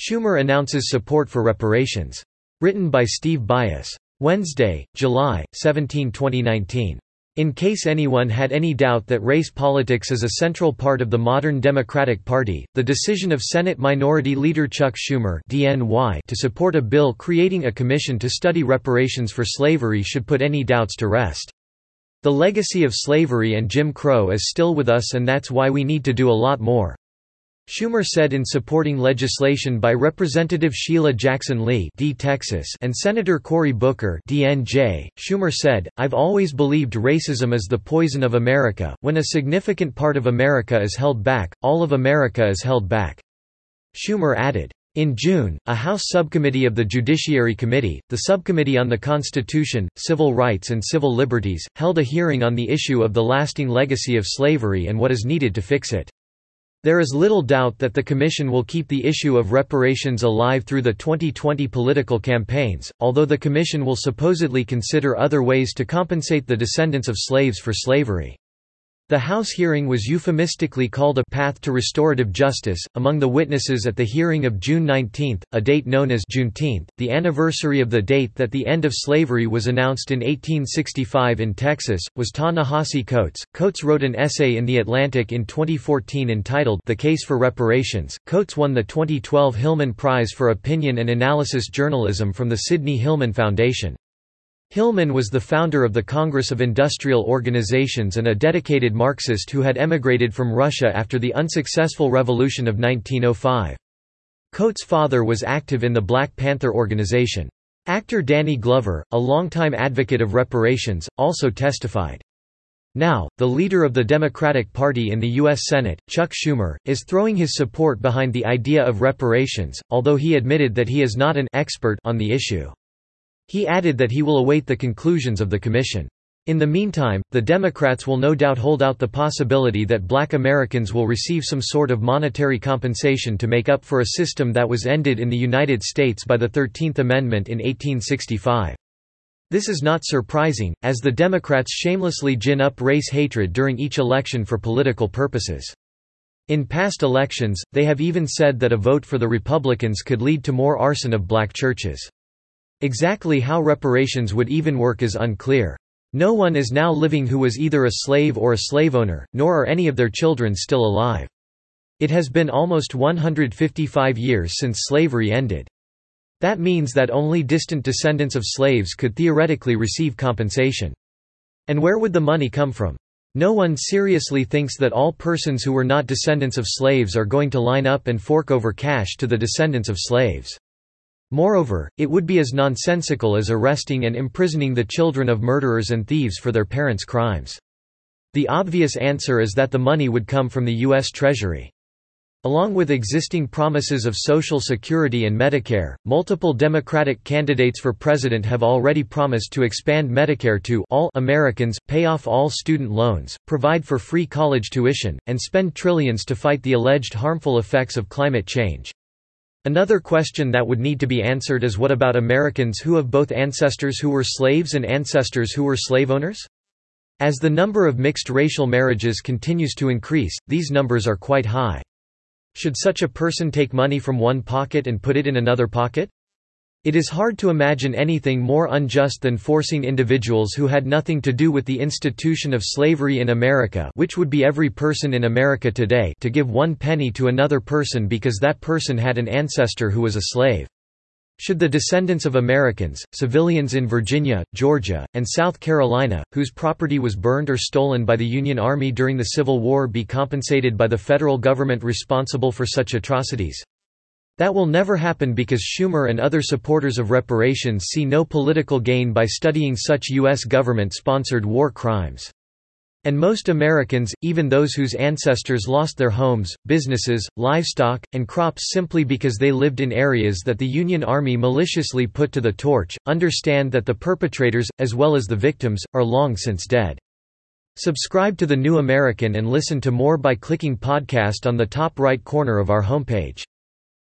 Schumer announces support for reparations. Written by Steve Byas. Wednesday, July, 17, 2019. In case anyone had any doubt that race politics is a central part of the modern Democratic Party, the decision of Senate Minority Leader Chuck Schumer DNY to support a bill creating a commission to study reparations for slavery should put any doubts to rest. The legacy of slavery and Jim Crow is still with us and that's why we need to do a lot more. Schumer said in supporting legislation by Representative Sheila Jackson Lee D. Texas and Senator Cory Booker DNJ, Schumer said, I've always believed racism is the poison of America. When a significant part of America is held back, all of America is held back. Schumer added. In June, a House subcommittee of the Judiciary Committee, the Subcommittee on the Constitution, Civil Rights and Civil Liberties, held a hearing on the issue of the lasting legacy of slavery and what is needed to fix it. There is little doubt that the Commission will keep the issue of reparations alive through the 2020 political campaigns, although the Commission will supposedly consider other ways to compensate the descendants of slaves for slavery. The House hearing was euphemistically called a path to restorative justice. Among the witnesses at the hearing of June 19, a date known as Juneteenth, the anniversary of the date that the end of slavery was announced in 1865 in Texas, was Ta-Nehisi Coates. Coates wrote an essay in The Atlantic in 2014 entitled The Case for Reparations. Coates won the 2012 Hillman Prize for Opinion and Analysis Journalism from the Sidney Hillman Foundation. Hillman was the founder of the Congress of Industrial Organizations and a dedicated Marxist who had emigrated from Russia after the unsuccessful Revolution of 1905. Coates' father was active in the Black Panther Organization. Actor Danny Glover, a longtime advocate of reparations, also testified. Now, the leader of the Democratic Party in the U.S. Senate, Chuck Schumer, is throwing his support behind the idea of reparations, although he admitted that he is not an expert on the issue. He added that he will await the conclusions of the commission. In the meantime, the Democrats will no doubt hold out the possibility that black Americans will receive some sort of monetary compensation to make up for a system that was ended in the United States by the Thirteenth Amendment in 1865. This is not surprising, as the Democrats shamelessly gin up race hatred during each election for political purposes. In past elections, they have even said that a vote for the Republicans could lead to more arson of black churches. Exactly how reparations would even work is unclear. No one is now living who was either a slave or a slave owner, nor are any of their children still alive. It has been almost 155 years since slavery ended. That means that only distant descendants of slaves could theoretically receive compensation. And where would the money come from? No one seriously thinks that all persons who were not descendants of slaves are going to line up and fork over cash to the descendants of slaves. Moreover, it would be as nonsensical as arresting and imprisoning the children of murderers and thieves for their parents' crimes. The obvious answer is that the money would come from the U.S. Treasury. Along with existing promises of Social Security and Medicare, multiple Democratic candidates for president have already promised to expand Medicare to all Americans, pay off all student loans, provide for free college tuition, and spend trillions to fight the alleged harmful effects of climate change. Another question that would need to be answered is what about Americans who have both ancestors who were slaves and ancestors who were slave owners? As the number of mixed racial marriages continues to increase, these numbers are quite high. Should such a person take money from one pocket and put it in another pocket? It is hard to imagine anything more unjust than forcing individuals who had nothing to do with the institution of slavery in America which would be every person in America today to give one penny to another person because that person had an ancestor who was a slave. Should the descendants of Americans, civilians in Virginia, Georgia, and South Carolina, whose property was burned or stolen by the Union Army during the Civil War be compensated by the federal government responsible for such atrocities? That will never happen because Schumer and other supporters of reparations see no political gain by studying such U.S. government-sponsored war crimes. And most Americans, even those whose ancestors lost their homes, businesses, livestock, and crops simply because they lived in areas that the Union Army maliciously put to the torch, understand that the perpetrators, as well as the victims, are long since dead. Subscribe to The New American and listen to more by clicking podcast on the top right corner of our homepage.